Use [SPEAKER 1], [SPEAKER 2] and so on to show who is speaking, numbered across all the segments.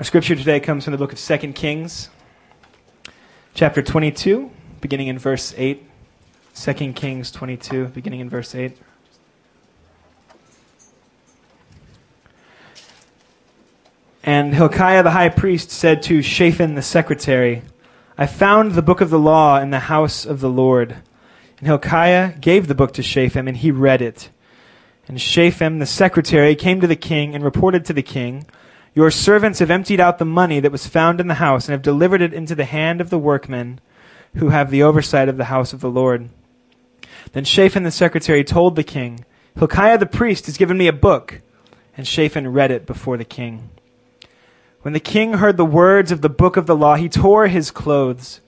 [SPEAKER 1] Our scripture today comes from the book of 2 Kings, chapter 22, beginning in verse 8. 2 Kings 22, beginning in verse 8. And Hilkiah the high priest said to Shaphan the secretary, I found the book of the law in the house of the Lord. And Hilkiah gave the book to Shaphan, and he read it. And Shaphan the secretary came to the king and reported to the king, your servants have emptied out the money that was found in the house and have delivered it into the hand of the workmen who have the oversight of the house of the Lord. Then Shaphan the secretary told the king, Hilkiah the priest has given me a book. And Shaphan read it before the king. When the king heard the words of the book of the law, he tore his clothes.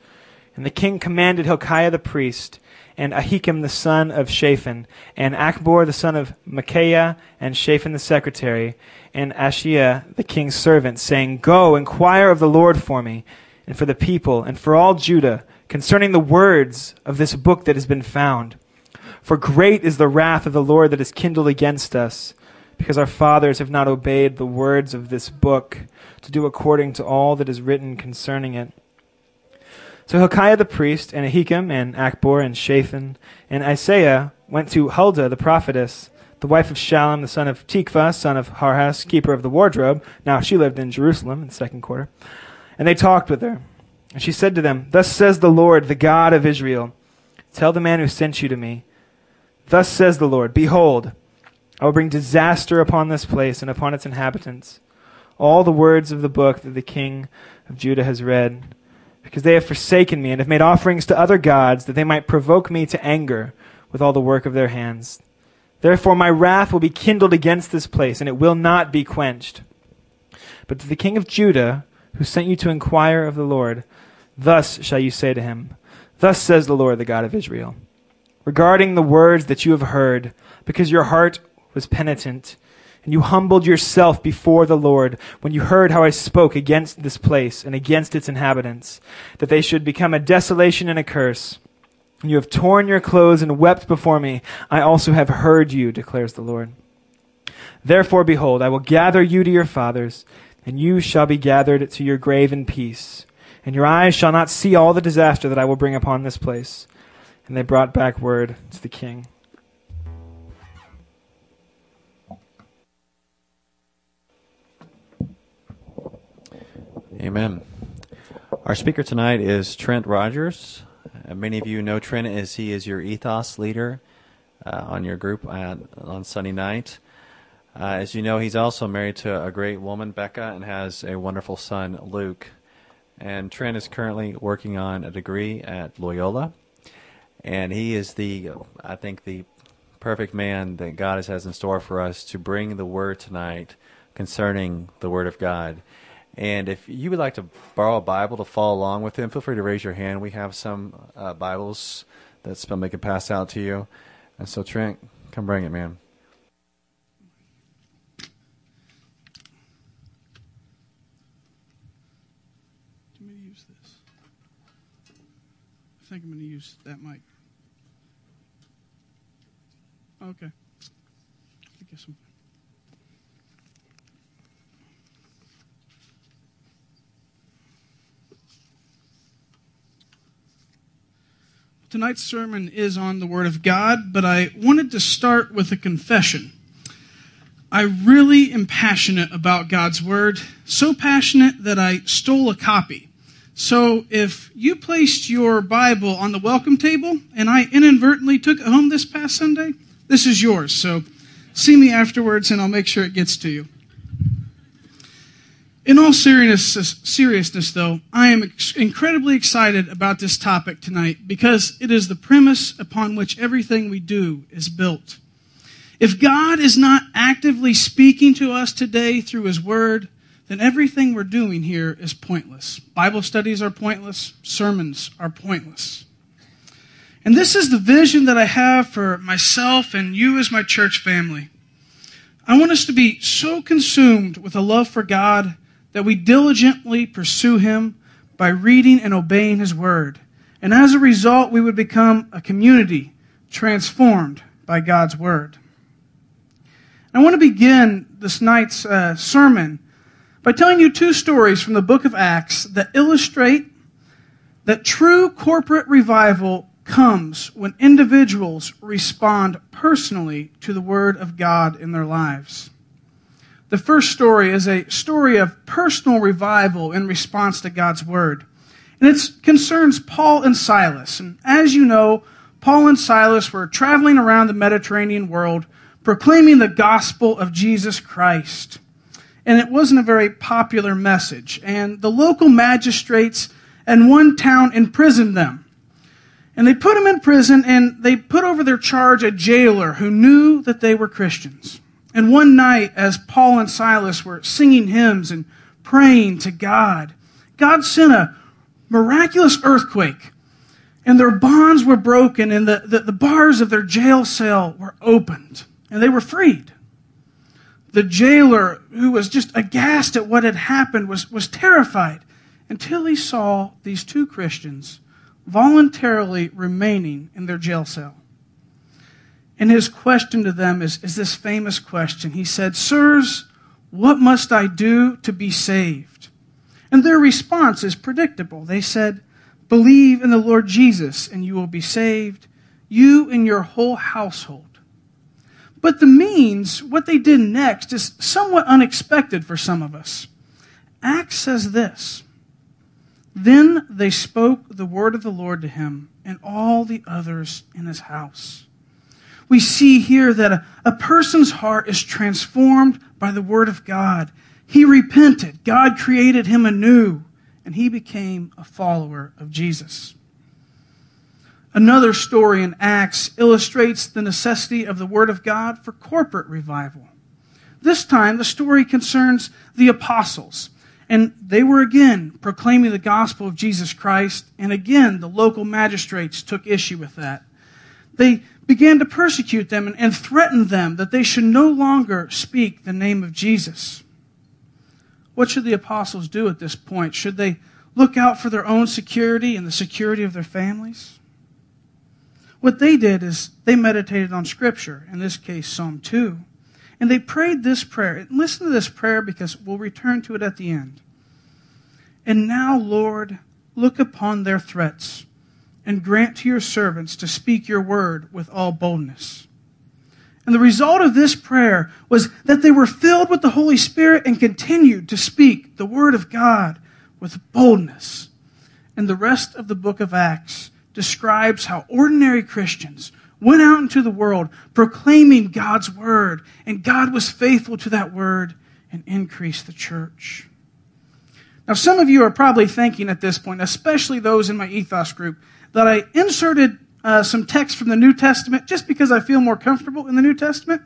[SPEAKER 1] And the king commanded Hilkiah the priest, and Ahikam the son of Shaphan, and Achbor the son of Micaiah, and Shaphan the secretary, and Asaiah the king's servant, saying, Go, inquire of the Lord for me, and for the people, and for all Judah, concerning the words of this book that has been found. For great is the wrath of the Lord that is kindled against us, because our fathers have not obeyed the words of this book, to do according to all that is written concerning it. So Hilkiah the priest, and Ahikam, and Achbor, and Shaphan, and Asaiah went to Huldah the prophetess, the wife of Shallum, the son of Tikvah, son of Harhas, keeper of the wardrobe. Now she lived in Jerusalem in the second quarter. And they talked with her. And she said to them, Thus says the Lord, the God of Israel, Tell the man who sent you to me, Thus says the Lord, Behold, I will bring disaster upon this place and upon its inhabitants. All the words of the book that the king of Judah has read, because they have forsaken me and have made offerings to other gods, that they might provoke me to anger with all the work of their hands. Therefore, my wrath will be kindled against this place, and it will not be quenched. But to the king of Judah, who sent you to inquire of the Lord, thus shall you say to him, Thus says the Lord, the God of Israel, regarding the words that you have heard, because your heart was penitent, and you humbled yourself before the Lord when you heard how I spoke against this place and against its inhabitants, that they should become a desolation and a curse. And you have torn your clothes and wept before me. I also have heard you, declares the Lord. Therefore, behold, I will gather you to your fathers, and you shall be gathered to your grave in peace. And your eyes shall not see all the disaster that I will bring upon this place. And they brought back word to the king.
[SPEAKER 2] Amen. Our speaker tonight is Trent Rogers. Uh, many of you know Trent as he is your ethos leader uh, on your group on, Sunday night. Uh, as you know, he's also married to a great woman, Becca, and has a wonderful son, Luke. And Trent is currently working on a degree at Loyola. And he is the, I think, the perfect man that God has in store for us to bring the word tonight concerning the Word of God. And if you would like to borrow a Bible to follow along with him, feel free to raise your hand. We have some uh, Bibles that somebody can pass out to you. And so, Trent, come bring it, man.
[SPEAKER 3] Me to use this? I think I'm going to use that mic. Okay. I guess I'm. Tonight's sermon is on the Word of God, but I wanted to start with a confession. I really am passionate about God's Word, so passionate that I stole a copy. So if you placed your Bible on the welcome table and I inadvertently took it home this past Sunday, this is yours. So see me afterwards and I'll make sure it gets to you. In all seriousness, seriousness, though, I am ex- incredibly excited about this topic tonight because it is the premise upon which everything we do is built. If God is not actively speaking to us today through His Word, then everything we're doing here is pointless. Bible studies are pointless, sermons are pointless. And this is the vision that I have for myself and you as my church family. I want us to be so consumed with a love for God that we diligently pursue Him by reading and obeying His Word. And as a result, we would become a community transformed by God's Word. I want to begin this night's uh, sermon by telling you two stories from the book of Acts that illustrate that true corporate revival comes when individuals respond personally to the Word of God in their lives. The first story is a story of personal revival in response to God's Word. And it concerns Paul and Silas. And as you know, Paul and Silas were traveling around the Mediterranean world proclaiming the gospel of Jesus Christ. And it wasn't a very popular message. And the local magistrates and one town imprisoned them. And they put them in prison and they put over their charge a jailer who knew that they were Christians. And one night, as Paul and Silas were singing hymns and praying to God, God sent a miraculous earthquake and their bonds were broken and the, the, the bars of their jail cell were opened and they were freed. The jailer, who was just aghast at what had happened, was, was terrified until he saw these two Christians voluntarily remaining in their jail cell. And his question to them is, is this famous question. He said, Sirs, what must I do to be saved? And their response is predictable. They said, Believe in the Lord Jesus, and you will be saved, you and your whole household. But the means, what they did next, is somewhat unexpected for some of us. Acts says this Then they spoke the word of the Lord to him and all the others in his house. We see here that a, a person's heart is transformed by the word of God. He repented, God created him anew, and he became a follower of Jesus. Another story in Acts illustrates the necessity of the Word of God for corporate revival. This time, the story concerns the apostles. And they were again proclaiming the gospel of Jesus Christ. And again, the local magistrates took issue with that. They began to persecute them and, and threaten them that they should no longer speak the name of Jesus. What should the apostles do at this point? Should they look out for their own security and the security of their families? What they did is they meditated on Scripture, in this case, Psalm 2. And they prayed this prayer. And listen to this prayer because we'll return to it at the end. And now, Lord, look upon their threats and grant to your servants to speak your word with all boldness. And the result of this prayer was that they were filled with the Holy Spirit and continued to speak the word of God with boldness. And the rest of the book of Acts describes how ordinary Christians went out into the world proclaiming God's word, and God was faithful to that word and increased the church. Now, some of you are probably thinking at this point, especially those in my ethos group, that I inserted uh, some text from the New Testament just because I feel more comfortable in the New Testament.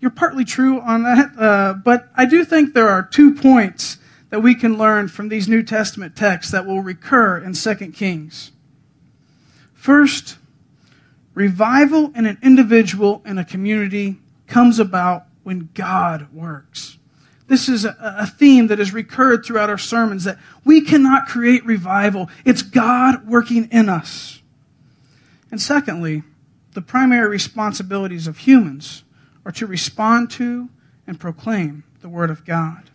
[SPEAKER 3] You're partly true on that, uh, but I do think there are two points that we can learn from these New Testament texts that will recur in 2 Kings. First, revival in an individual and a community comes about when God works. This is a, a, theme that has recurred throughout our sermons that we cannot create revival. It's God working in us. And secondly, the primary responsibilities of humans are to respond to and proclaim the Word of God.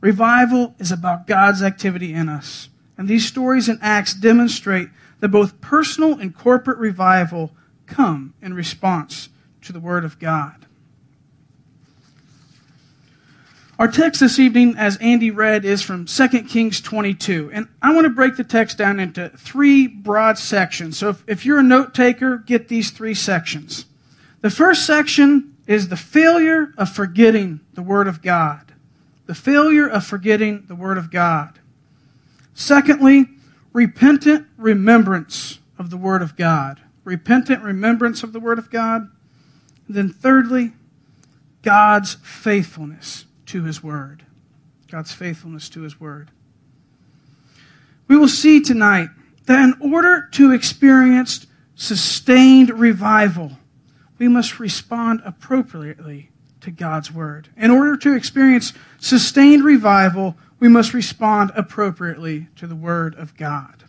[SPEAKER 3] Revival is about God's activity in us. And these stories and Acts demonstrate that both personal and corporate revival come in response to the Word of God. Our text this evening, as Andy read, is from 2 Kings 22. And I want to break the text down into three broad sections. So if, if you're a note taker, get these three sections. The first section is the failure of forgetting the Word of God. The failure of forgetting the Word of God. Secondly, repentant remembrance of the Word of God. Repentant remembrance of the Word of God. And then, thirdly, God's faithfulness to His Word. God's faithfulness to His Word. We will see tonight that in order to experience sustained revival, we must respond appropriately to God's Word. In order to experience sustained revival, we must respond appropriately to the Word of God.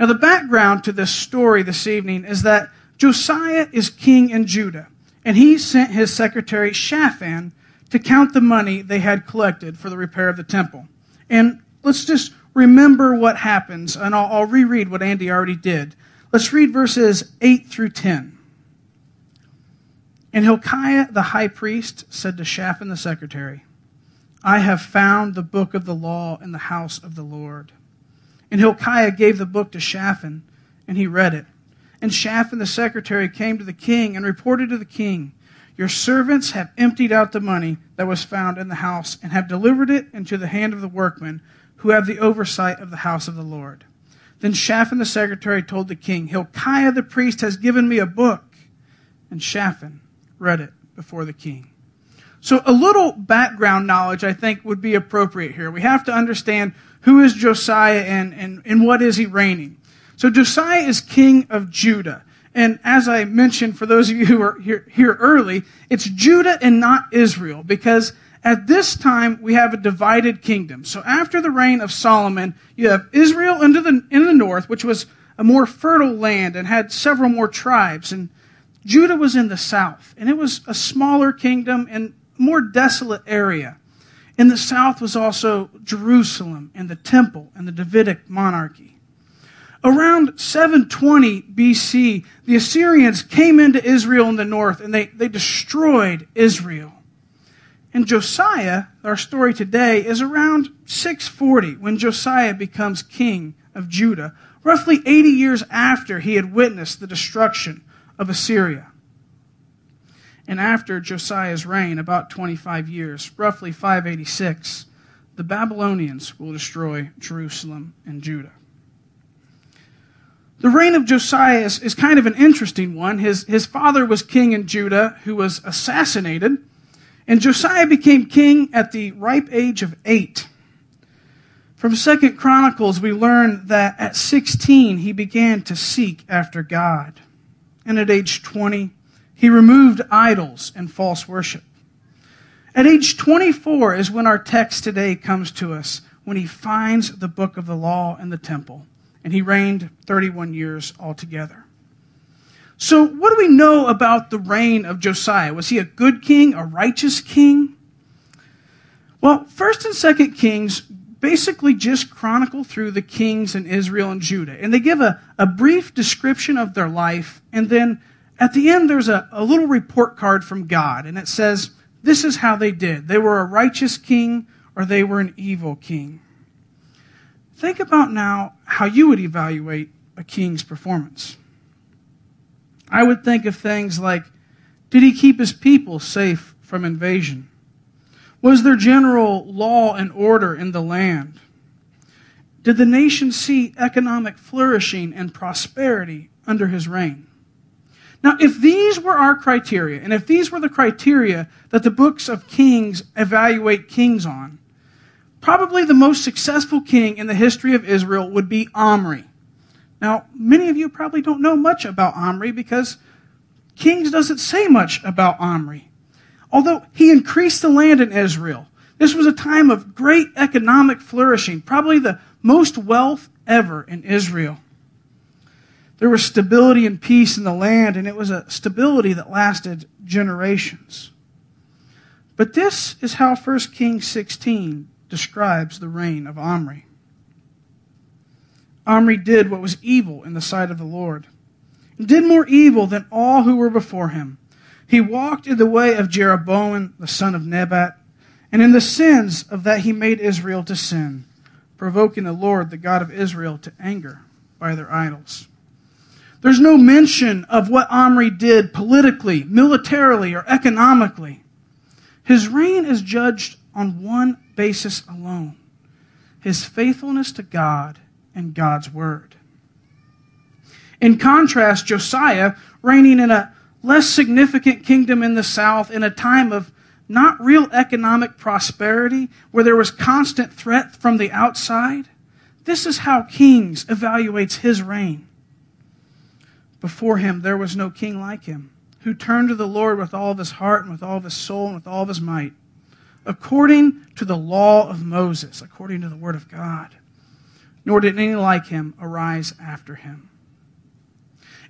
[SPEAKER 3] Now, the background to this story this evening is that Josiah is king in Judah, and he sent his secretary Shaphan to count the money they had collected for the repair of the temple. And let's just remember what happens, and I'll, I'll reread what Andy already did. Let's read verses 8 through 10. And Hilkiah the high priest said to Shaphan the secretary, I have found the book of the law in the house of the Lord. And Hilkiah gave the book to Shaphan, and he read it. And Shaphan the secretary came to the king and reported to the king, Your servants have emptied out the money that was found in the house, and have delivered it into the hand of the workmen who have the oversight of the house of the Lord. Then Shaphan the secretary told the king, Hilkiah the priest has given me a book. And Shaphan read it before the king. So, a little background knowledge, I think, would be appropriate here. We have to understand who is Josiah and, and, and what is he reigning. So, Josiah is king of Judah. And as I mentioned, for those of you who are here, here early, it's Judah and not Israel, because at this time we have a divided kingdom. So, after the reign of Solomon, you have Israel into the, in the north, which was a more fertile land and had several more tribes. And Judah was in the south, and it was a smaller kingdom and more desolate area. In the south was also Jerusalem and the temple and the Davidic monarchy. Around 720 BC, the Assyrians came into Israel in the north and they, they destroyed Israel. And Josiah, our story today, is around 640 when Josiah becomes king of Judah, roughly 80 years after he had witnessed the destruction of Assyria. And after Josiah's reign, about 25 years, roughly 586, the Babylonians will destroy Jerusalem and Judah. The reign of Josiah is, is, kind of an interesting one. His, his father was king in Judah, who was assassinated, and Josiah became king at the ripe age of eight. From Second Chronicles, we learn that at 16 he began to seek after God and at age 20, he removed idols and false worship. At age 24 is when our text today comes to us, when he finds the book of the law in the temple, and he reigned 31 years altogether. So, what do we know about the reign of Josiah? Was he a good king, a righteous king? Well, 1st and 2nd Kings basically just chronicle through the kings in Israel and Judah. And they give a, a brief description of their life. And then at the end, there's a, a little report card from God. And it says, This is how they did. They were a righteous king or they were an evil king. Think about now how you would evaluate a king's performance. I would think of things like Did he keep his people safe from invasion? Was there general law and order in the land? Did the nation see economic flourishing and prosperity under his reign? Now, if these were our criteria, and if these were the criteria that the books of Kings evaluate kings on, probably the most successful king in the history of Israel would be Omri. Now, many of you probably don't know much about Omri because Kings doesn't say much about Omri. Although he increased the land in Israel, this was a time of great economic flourishing, probably the most wealth ever in Israel. There was stability and peace in the land, and it was a stability that lasted generations. But this is how 1 Kings 16 describes the reign of Omri. Omri did what was evil in the sight of the Lord, and did more evil than all who were before him. He walked in the way of Jeroboam, the son of Nebat, and in the sins of that he made Israel to sin, provoking the Lord, the God of Israel, to anger by their idols. There's no mention of what Omri did politically, militarily, or economically. His reign is judged on one basis alone his faithfulness to God and God's word. In contrast, Josiah, reigning in a less significant kingdom in the south in a time of not real economic prosperity, where there was constant threat from the outside. This is how Kings evaluates his reign. Before him, there was no king like him, who turned to the Lord with all of his heart and with all of his soul and with all of his might, according to the law of Moses, according to the word of God. Nor did any like him arise after him.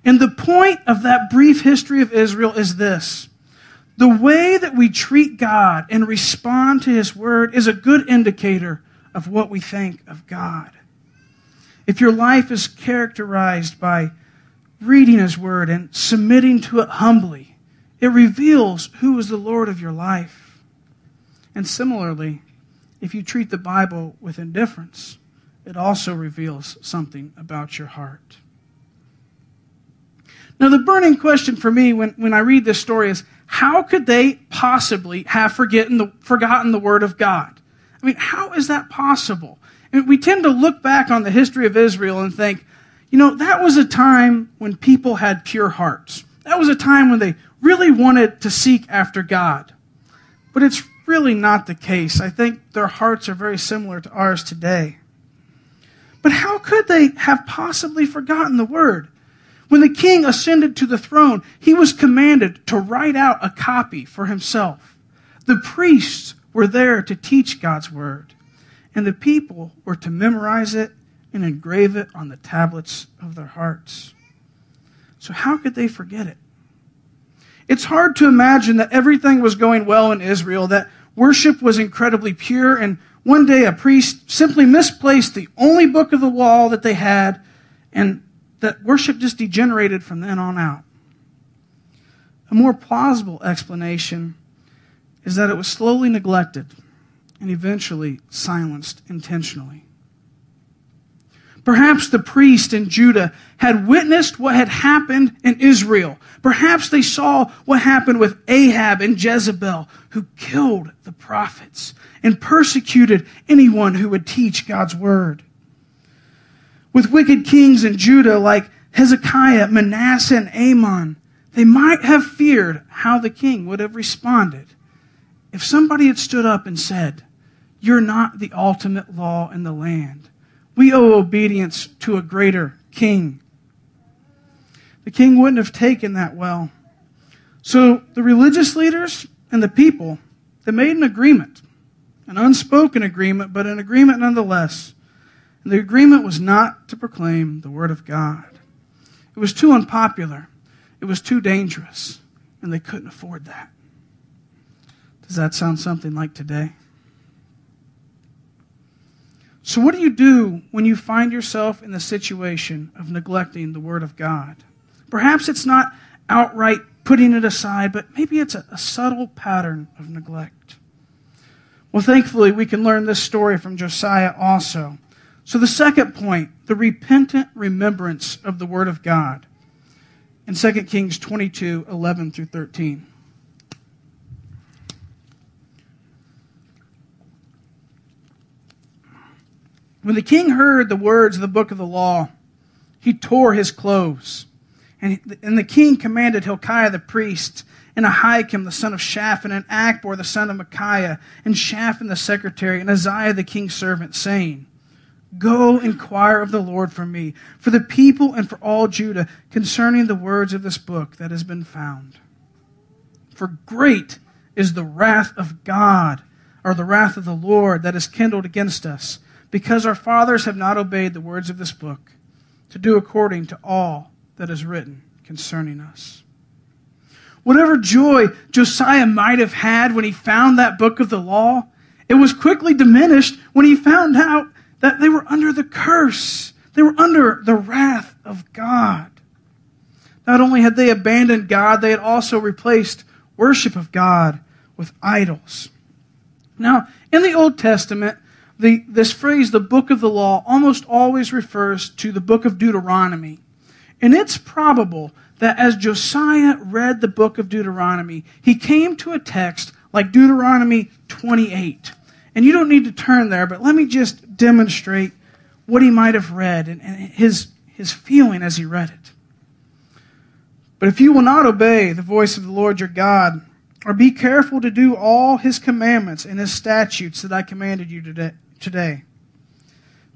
[SPEAKER 3] And the point of that brief history of Israel is this The way that we treat God and respond to His Word is a good indicator of what we think of God. If your life is characterized by reading His Word and submitting to it humbly, it reveals who is the Lord of your life. And similarly, if you treat the Bible with indifference, it also reveals something about your heart. Now, the burning question for me when, when I read this story is how could they possibly have forgotten the, forgotten the Word of God? I mean, how is that possible? We tend to look back on the history of Israel and think, you know, that was a time when people had pure hearts. That was a time when they really wanted to seek after God. But it's really not the case. I think their hearts are very similar to ours today. But how could they have possibly forgotten the Word? When the king ascended to the throne, he was commanded to write out a copy for himself. The priests were there to teach God's word, and the people were to memorize it and engrave it on the tablets of their hearts. So, how could they forget it? It's hard to imagine that everything was going well in Israel, that worship was incredibly pure, and one day a priest simply misplaced the only book of the law that they had, and that worship just degenerated from then on out. A more plausible explanation is that it was slowly neglected and eventually silenced intentionally. Perhaps the priest in Judah had witnessed what had happened in Israel. Perhaps they saw what happened with Ahab and Jezebel, who killed the prophets and persecuted anyone who would teach God's word with wicked kings in Judah like Hezekiah, Manasseh, and Amon, they might have feared how the king would have responded. If somebody had stood up and said, You're not the ultimate law in the land, we owe obedience to a greater king. The king wouldn't have taken that well. So the religious leaders and the people, they made an agreement, an unspoken agreement, but an agreement nonetheless. And the agreement was not to proclaim the Word of God. It was too unpopular, it was too dangerous, and they couldn't afford that. Does that sound something like today? So, what do you do when you find yourself in the situation of neglecting the Word of God? Perhaps it's not outright putting it aside, but maybe it's a, a subtle pattern of neglect. Well, thankfully, we can learn this story from Josiah also. So, the second point, the repentant remembrance of the Word of God in 2 Kings 22 11 through 13. When the king heard the words of the book of the law, he tore his clothes. And, and the king commanded Hilkiah the priest, and Ahikam the son of Shaphan, and Achbor the son of Micaiah, and Shaphan the secretary, and Uzziah the king's servant, saying, Go inquire of the Lord for me, for the people and for all Judah, concerning the words of this book that has been found. For great is the wrath of God, or the wrath of the Lord that is kindled against us, because our fathers have not obeyed the words of this book, to do according to all that is written concerning us. Whatever joy Josiah might have had when he found that book of the law, it was quickly diminished when he found out that they were under the curse. They were under the wrath of God. Not only had they abandoned God, they had also replaced worship of God with idols. Now, in the Old Testament, the, this phrase, the book of the law, almost always refers to the book of Deuteronomy. And it's probable that as Josiah read the book of Deuteronomy, he came to a text like Deuteronomy 28. And you don't need to turn there, but let me just demonstrate what he might have read and, and his, his feeling as he read it. But if you will not obey the voice of the Lord your God, or be careful to do all his commandments and his statutes that I commanded you today, today,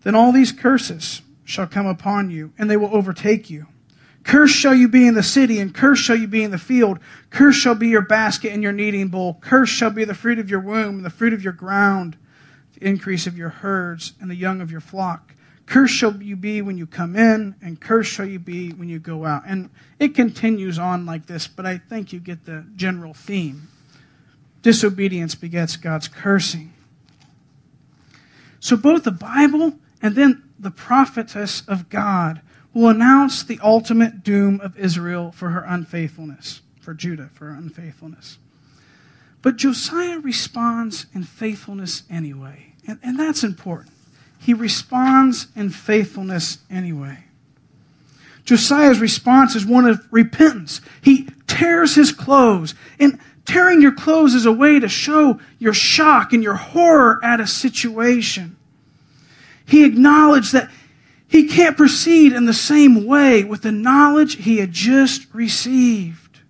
[SPEAKER 3] then all these curses shall come upon you, and they will overtake you. Cursed shall you be in the city, and cursed shall you be in the field. Cursed shall be your basket and your kneading bowl. Cursed shall be the fruit of your womb, and the fruit of your ground, the increase of your herds, and the young of your flock. Cursed shall you be when you come in, and cursed shall you be when you go out. And it continues on like this, but I think you get the general theme. disobedience begets God's cursing. So both the Bible and then the prophetess of God will announce the ultimate doom of Israel for her unfaithfulness, for Judah for her unfaithfulness. But Josiah responds in faithfulness anyway. And, and that's important. He responds in faithfulness anyway. Josiah's response is one of repentance. He tears his clothes. And tearing your clothes is a way to show your shock and your horror at a situation. He acknowledged that he can't proceed in the same way with the knowledge he had just received.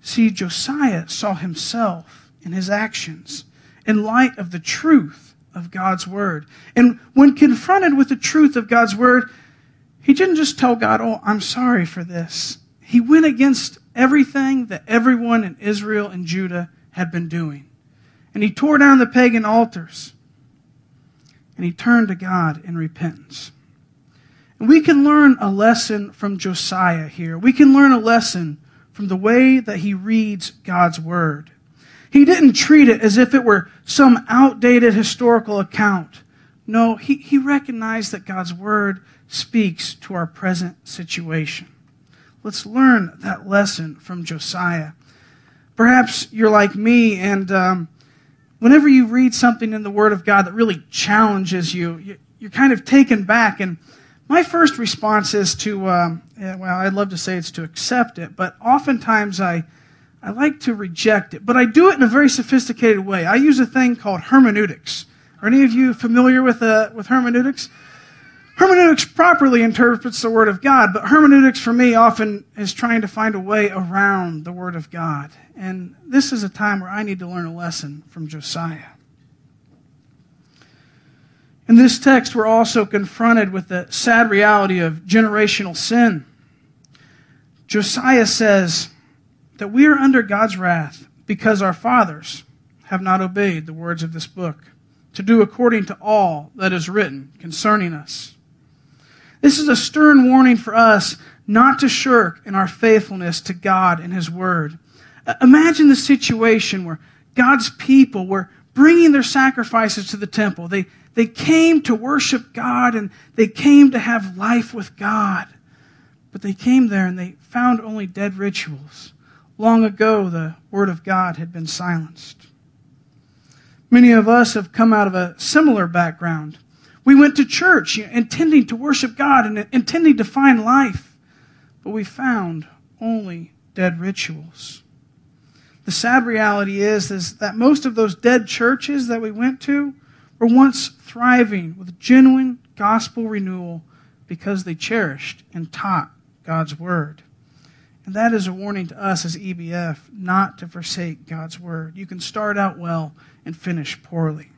[SPEAKER 3] See, Josiah saw himself in his actions in light of the truth of God's word. And when confronted with the truth of God's word, he didn't just tell God, Oh, I'm sorry for this. He went against everything that everyone in Israel and Judah had been doing. And he tore down the pagan altars. And he turned to God in repentance. And we can learn a lesson from Josiah here. We can learn a lesson from the way that he reads God's word. He didn't treat it as if it were some outdated historical account. No, he, he recognized that God's word speaks to our present situation. Let's learn that lesson from Josiah. Perhaps you're like me, and um, whenever you read something in the Word of God that really challenges you, you're kind of taken back. And my first response is to, um, well, I'd love to say it's to accept it, but oftentimes I, I like to reject it. But I do it in a very sophisticated way. I use a thing called hermeneutics. Are any of you familiar with, uh, with hermeneutics? Hermeneutics properly interprets the Word of God, but hermeneutics for me often is trying to find a way around the Word of God. And this is a time where I need to learn a lesson from Josiah. In this text, we're also confronted with the sad reality of generational sin. Josiah says that we are under God's wrath because our fathers have not obeyed the words of this book to do according to all that is written concerning us. This is a stern warning for us not to shirk in our faithfulness to God and His Word. Uh, imagine the situation where God's people were bringing their sacrifices to the temple. They, they came to worship God and they came to have life with God. But they came there and they found only dead rituals. Long ago, the Word of God had been silenced. Many of us have come out of a similar background. We went to church intending to worship God and intending to find life, but we found only dead rituals. The sad reality is, is that most of those dead churches that we went to were once thriving with genuine gospel renewal because they cherished and taught God's word. And that is a warning to us as EBF not to forsake God's word. You can start out well and finish poorly.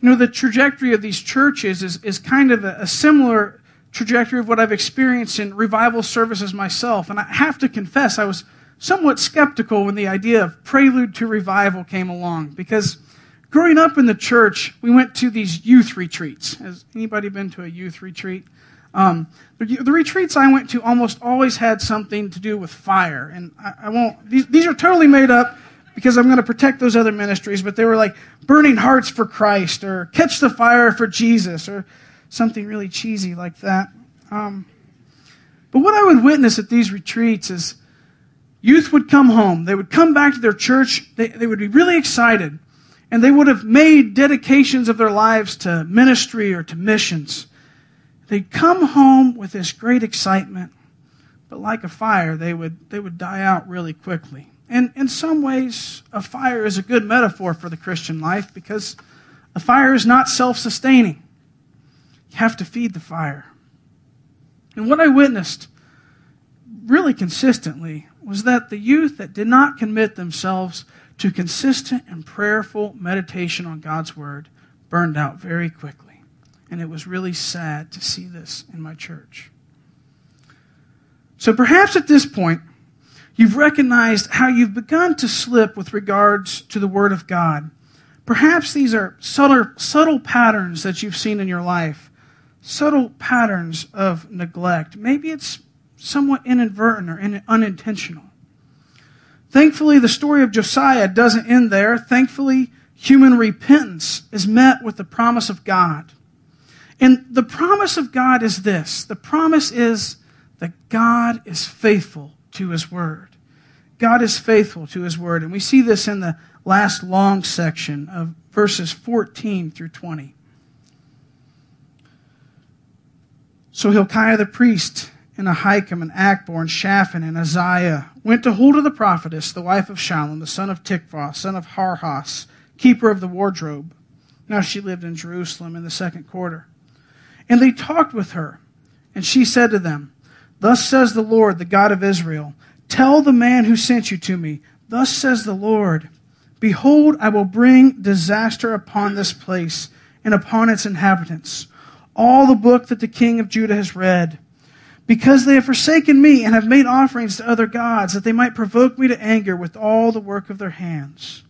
[SPEAKER 3] You know, the trajectory of these churches is, is kind of a, a similar trajectory of what I've experienced in revival services myself. And I have to confess, I was somewhat skeptical when the idea of prelude to revival came along because growing up in the church, we went to these youth retreats. Has anybody been to a youth retreat? Um, the, the, retreats I went to almost always had something to do with fire, and I, I won't. These, these are totally made up because I'm going to protect those other ministries, but they were like burning hearts for Christ or catch the fire for Jesus or something really cheesy like that. Um, but what I would witness at these retreats is youth would come home. They would come back to their church. They, they would be really excited. And they would have made dedications of their lives to ministry or to missions. They'd come home with this great excitement, but like a fire, they would, they would die out really quickly. And in some ways, a fire is a good metaphor for the Christian life because a fire is not self sustaining. You have to feed the fire. And what I witnessed really consistently was that the youth that did not commit themselves to consistent and prayerful meditation on God's Word burned out very quickly. And it was really sad to see this in my church. So perhaps at this point, You've recognized how you've begun to slip with regards to the Word of God. Perhaps these are subtle, subtle patterns that you've seen in your life, subtle patterns of neglect. Maybe it's somewhat inadvertent or unintentional. Thankfully, the story of Josiah doesn't end there. Thankfully, human repentance is met with the promise of God. And the promise of God is this the promise is that God is faithful to his word. God is faithful to his word. And we see this in the last long section of verses 14 through 20. So Hilkiah the priest and Ahikam and Achbor and Shaphan and Uzziah went to Huldah the prophetess, the wife of Shallum, the son of Tikvah, son of Harhas, keeper of the wardrobe. Now she lived in Jerusalem in the second quarter. And they talked with her, and she said to them, Thus says the Lord, the God of Israel, Tell the man who sent you to me, Thus says the Lord, Behold, I will bring disaster upon this place and upon its inhabitants. All the book that the king of Judah has read because they have forsaken me and have made offerings to other gods, that they might provoke me to anger with all the work of their hands.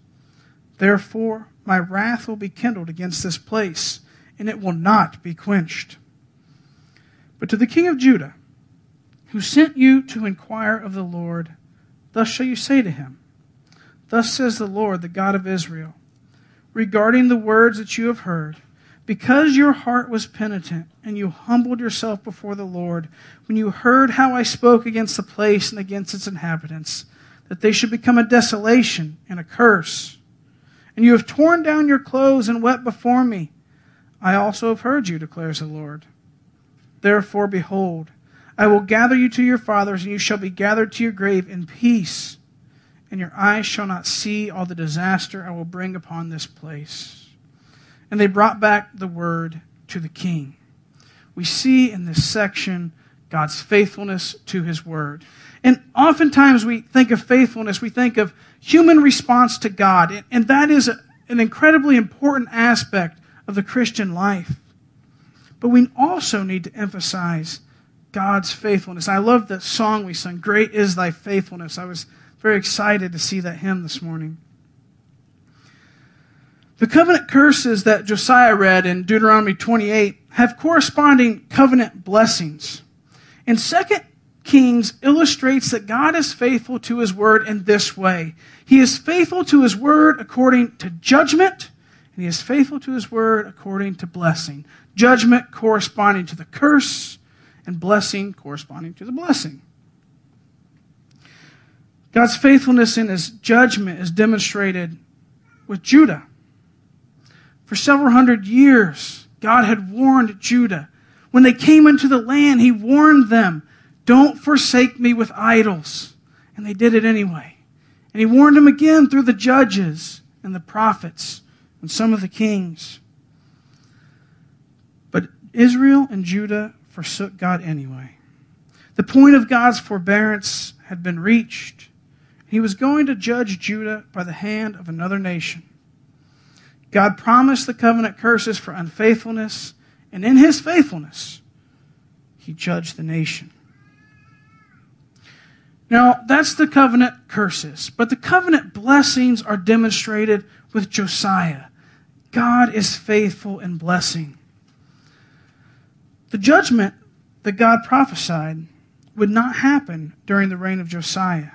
[SPEAKER 3] Therefore, my wrath will be kindled against this place, and it will not be quenched. But to the king of Judah, who sent you to inquire of the Lord, thus shall you say to him, Thus says the Lord, the God of Israel, regarding the words that you have heard, because your heart was penitent and you humbled yourself before the Lord, when you heard how I spoke against the place and against its inhabitants, that they should become a desolation and a curse, and you have torn down your clothes and wept before me, I also have heard you, declares the Lord. Therefore, behold, I will gather you to your fathers, and you shall be gathered to your grave in peace, and your eyes shall not see all the disaster I will bring upon this place. And they brought back the word to the king. We see in this section God's faithfulness to his word. And oftentimes we think of faithfulness, we think of human response to God. And that is an incredibly important aspect of the Christian life. But we also need to emphasize God's faithfulness. I love the song we sung, Great is Thy Faithfulness. I was very excited to see that hymn this morning. The covenant curses that Josiah read in Deuteronomy 28 have corresponding covenant blessings. And 2 Kings illustrates that God is faithful to his word in this way. He is faithful to his word according to judgment, and he is faithful to his word according to blessing. Judgment corresponding to the curse, and blessing corresponding to the blessing. God's faithfulness in his judgment is demonstrated with Judah. For several hundred years, God had warned Judah. When they came into the land, He warned them, Don't forsake me with idols. And they did it anyway. And He warned them again through the judges and the prophets and some of the kings. But Israel and Judah forsook God anyway. The point of God's forbearance had been reached. He was going to judge Judah by the hand of another nation. God promised the covenant curses for unfaithfulness, and in his faithfulness, he judged the nation. Now, that's the covenant curses, but the covenant blessings are demonstrated with Josiah. God is faithful in blessing. The judgment that God prophesied would not happen during the reign of Josiah.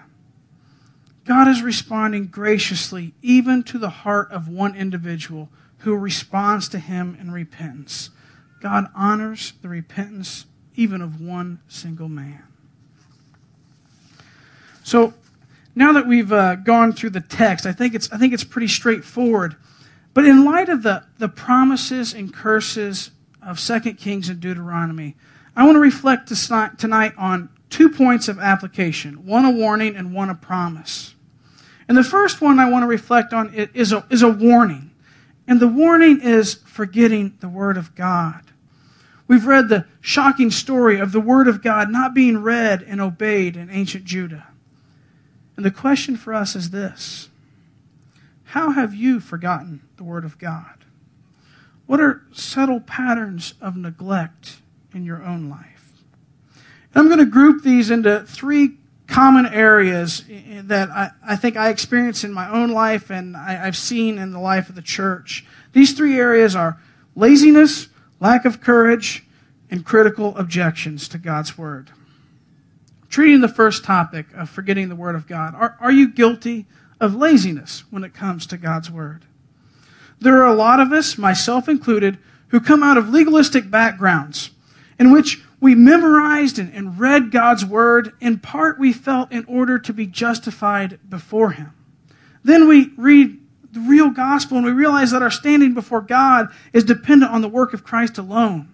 [SPEAKER 3] God is responding graciously even to the heart of one individual who responds to him in repentance. God honors the repentance even of one single man. So, now that we've uh, gone through the text, I think it's I think it's pretty straightforward. But in light of the, the promises and curses of 2 Kings and Deuteronomy, I want to reflect tonight on two points of application one a warning and one a promise. And the first one I want to reflect on is a, is a warning. And the warning is forgetting the Word of God. We've read the shocking story of the Word of God not being read and obeyed in ancient Judah. And the question for us is this How have you forgotten the Word of God? What are subtle patterns of neglect in your own life? And I'm going to group these into three common areas that I, I think I experience in my own life and I, I've seen in the life of the church. These three areas are laziness, lack of courage, and critical objections to God's Word. treating the first topic of forgetting the Word of God, are, are you guilty of laziness when it comes to God's Word? There are a lot of us, myself included, who come out of legalistic backgrounds in which we memorized and, and read God's Word, in part we felt in order to be justified before Him. Then we read the real gospel and we realize that our standing before God is dependent on the work of Christ alone.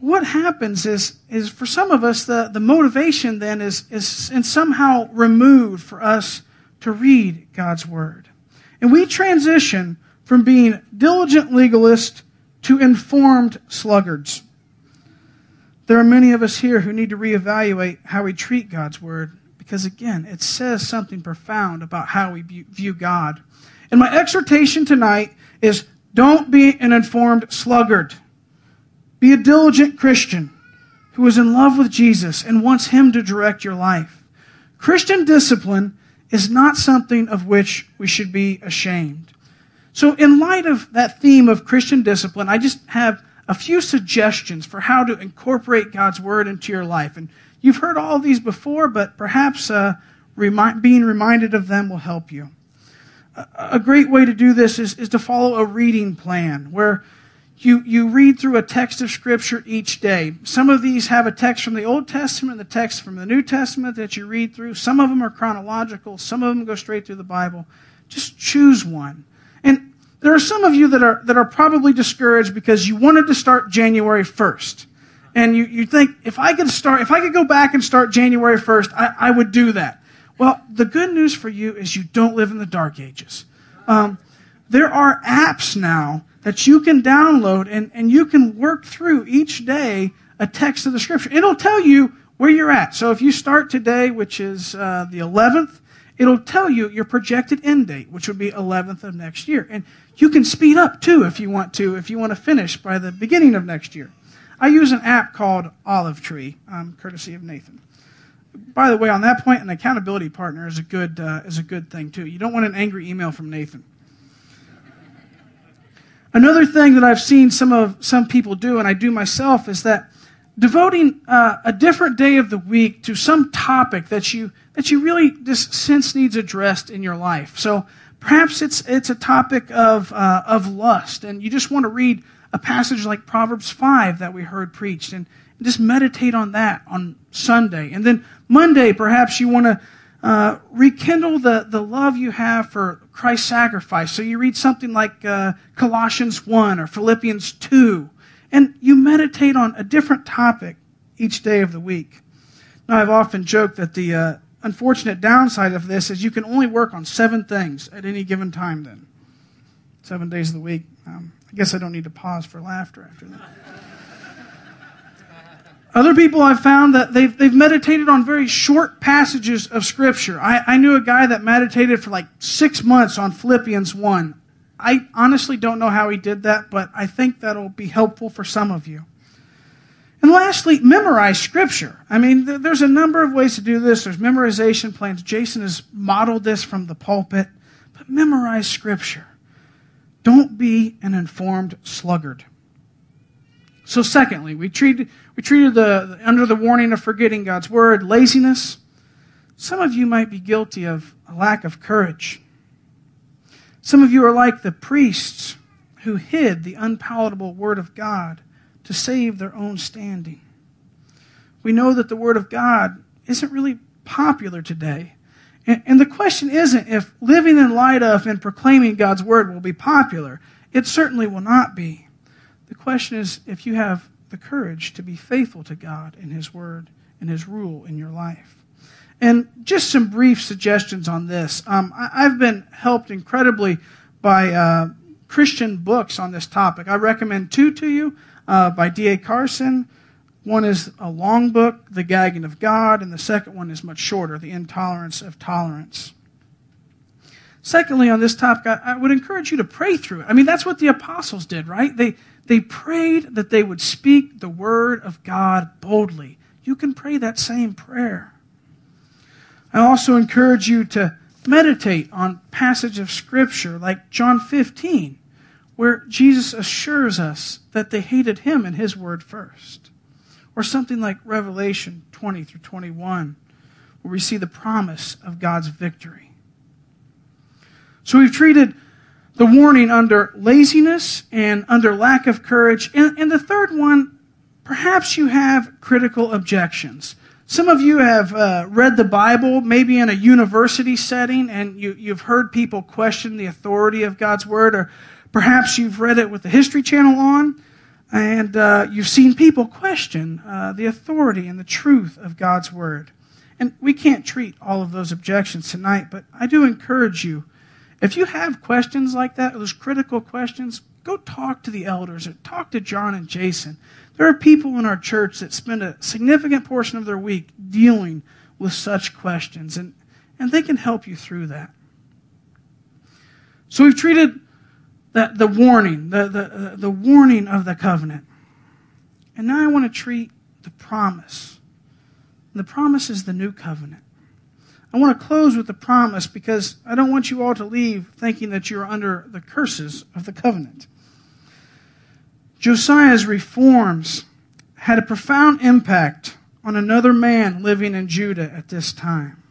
[SPEAKER 3] What happens is, is for some of us, the, the motivation then is, is somehow removed for us to read God's Word. And we transition from being diligent legalists to informed sluggards. There are many of us here who need to reevaluate how we treat God's Word because, again, it says something profound about how we view God. And my exhortation tonight is don't be an informed sluggard. Be a diligent Christian who is in love with Jesus and wants Him to direct your life. Christian discipline is not something of which we should be ashamed. So, in light of that theme of Christian discipline, I just have a few suggestions for how to incorporate God's Word into your life. And You've heard all these before, but perhaps uh, remi- being reminded of them will help you. A, a great way to do this is, is to follow a reading plan where you, you read through a text of Scripture each day. Some of these have a text from the Old Testament, the text from the New Testament that you read through. Some of them are chronological, some of them go straight through the Bible. Just choose one. And there are some of you that are, that are probably discouraged because you wanted to start January 1st and you, you think, if I could start, if I could go back and start January 1st, I, I would do that. Well, the good news for you is you don't live in the dark ages. Um, there are apps now that you can download and, and you can work through each day a text of the scripture. It'll tell you where you're at. So if you start today, which is uh, the 11th, it'll tell you your projected end date, which would be 11th of next year. And you can speed up too if you want to, if you want to finish by the beginning of next year. I use an app called Olive Tree, um, courtesy of Nathan. By the way, on that point, an accountability partner is a good uh, is a good thing too. You don't want an angry email from Nathan. Another thing that I've seen some of some people do, and I do myself, is that devoting uh, a different day of the week to some topic that you that you really just sense needs addressed in your life. So perhaps it's it's a topic of uh, of lust, and you just want to read a passage like Proverbs 5 that we heard preached and just meditate on that on Sunday. And then Monday, perhaps you want to uh, rekindle the, the love you have for Christ's sacrifice. So you read something like uh, Colossians 1 or Philippians 2, and you meditate on a different topic each day of the week. Now, I've often joked that the uh, unfortunate downside of this is you can only work on seven things at any given time, then. Seven days of the week. Um, I guess I don't need to pause for laughter after that. Other people I've found that they've, they've meditated on very short passages of Scripture. I, I knew a guy that meditated for like six months on Philippians 1. I honestly don't know how he did that, but I think that'll be helpful for some of you. And lastly, memorize Scripture. I mean, th- there's a number of ways to do this. There's memorization plans. Jason has modeled this from the pulpit. But memorize Scripture. Don't be an informed sluggard. So, secondly, we treated, we treated the, under the warning of forgetting God's word, laziness. Some of you might be guilty of a lack of courage. Some of you are like the priests who hid the unpalatable word of God to save their own standing. We know that the word of God isn't really popular today. And, and the question isn't if living in light of and proclaiming God's word will be popular. It certainly will not be. The question is if you have the courage to be faithful to God and His word and His rule in your life. And just some brief suggestions on this. Um, I, have been helped incredibly by uh, Christian books on this topic. I recommend two to you uh, by D.A. Carson. One is a long book, The Gagging of God, and the second one is much shorter, The Intolerance of Tolerance. Secondly, on this topic, I, I would encourage you to pray through it. I mean, that's what the apostles did, right? They, they prayed that they would speak the word of God boldly. You can pray that same prayer. I also encourage you to meditate on passage of scripture like John 15, where Jesus assures us that they hated him and his word first. or something like Revelation 20 through 21, where we see the promise of God's victory. So we've treated the warning under laziness and under lack of courage. And, and the third one, perhaps you have critical objections. Some of you have uh, read the Bible, maybe in a university setting, and you, you've heard people question the authority of God's Word, or perhaps you've read it with the History Channel on, and uh, you've seen people question uh, the authority and the truth of God's Word. And we can't treat all of those objections tonight, but I do encourage you if you have questions like that, those critical questions, go talk to the elders or talk to John and Jason. There are people in our church that spend a significant portion of their week dealing with such questions, and, and they can help you through that. So we've treated the, the warning, the, the, the warning of the covenant. And now I want to treat the promise. And the promise is the new covenant. I want to close with a promise because I don't want you all to leave thinking that you're under the curses of the covenant. Josiah's reforms had a profound impact on another man living in Judah at this time.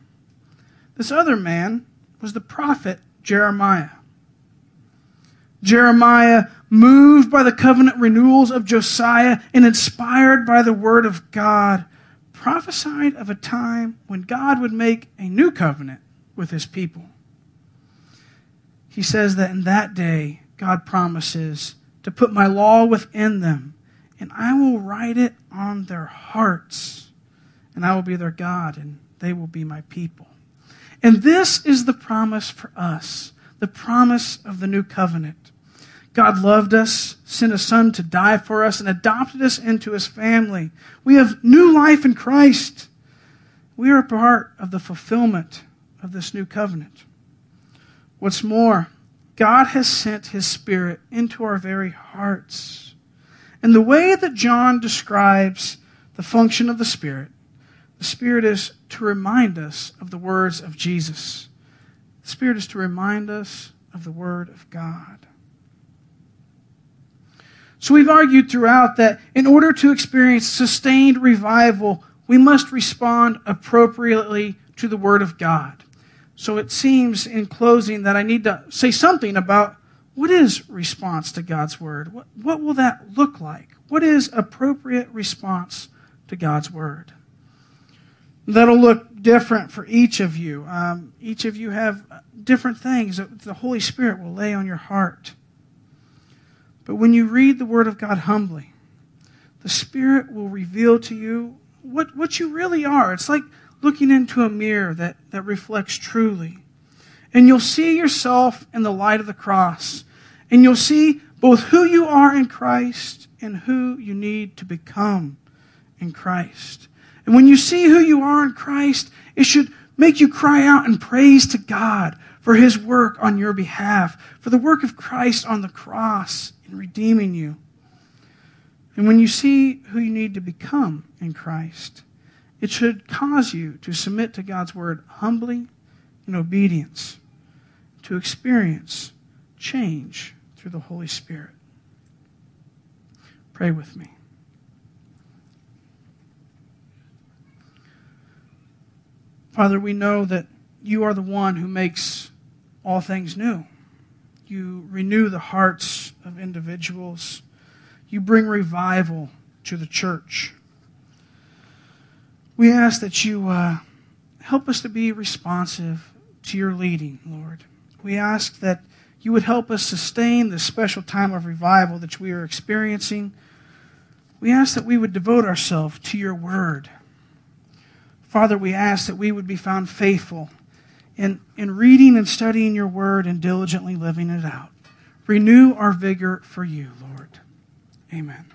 [SPEAKER 3] This other man was the prophet Jeremiah. Jeremiah, moved by the covenant renewals of Josiah and inspired by the word of God, prophesied of a time when God would make a new covenant with his people. He says that in that day, God promises to put my law within them, and I will write it on their hearts, and I will be their God, and they will be my people. And this is the promise for us, the promise of the new covenant. God loved us, sent a son to die for us, and adopted us into his family. We have new life in Christ. We are a part of the fulfillment of this new covenant. What's more, God has sent his Spirit into our very hearts. And the way that John describes the function of the Spirit, the Spirit is to remind us of the words of Jesus. The Spirit is to remind us of the Word of God. So we've argued throughout that in order to experience sustained revival, we must respond appropriately to the Word of God. So it seems in closing that I need to say something about what is response to God's Word? What, what will that look like? What is appropriate response to God's Word? That'll look different for each of you. Um, each of you have different things that the Holy Spirit will lay on your heart. But when you read the Word of God humbly, the Spirit will reveal to you what, what you really are. It's like looking into a mirror that, that reflects truly. And you'll see yourself in the light of the cross. And you'll see both who you are in Christ and who you need to become in Christ. And when you see who you are in Christ, it should make you cry out and praise to God for his work on your behalf, for the work of Christ on the cross in redeeming you. And when you see who you need to become in Christ, it should cause you to submit to God's word humbly in obedience, to experience change through the Holy Spirit. Pray with me. Father, we know that you are the one who makes all things new. You renew the hearts of individuals. You bring revival to the church. We ask that you uh, help us to be responsive to your leading, Lord. We ask that you would help us sustain this special time of revival that we are experiencing. We ask that we would devote ourselves to your word. Father, we ask that we would be found faithful in, in reading and studying your word and diligently living it out. Renew our vigor for you, Lord. Amen.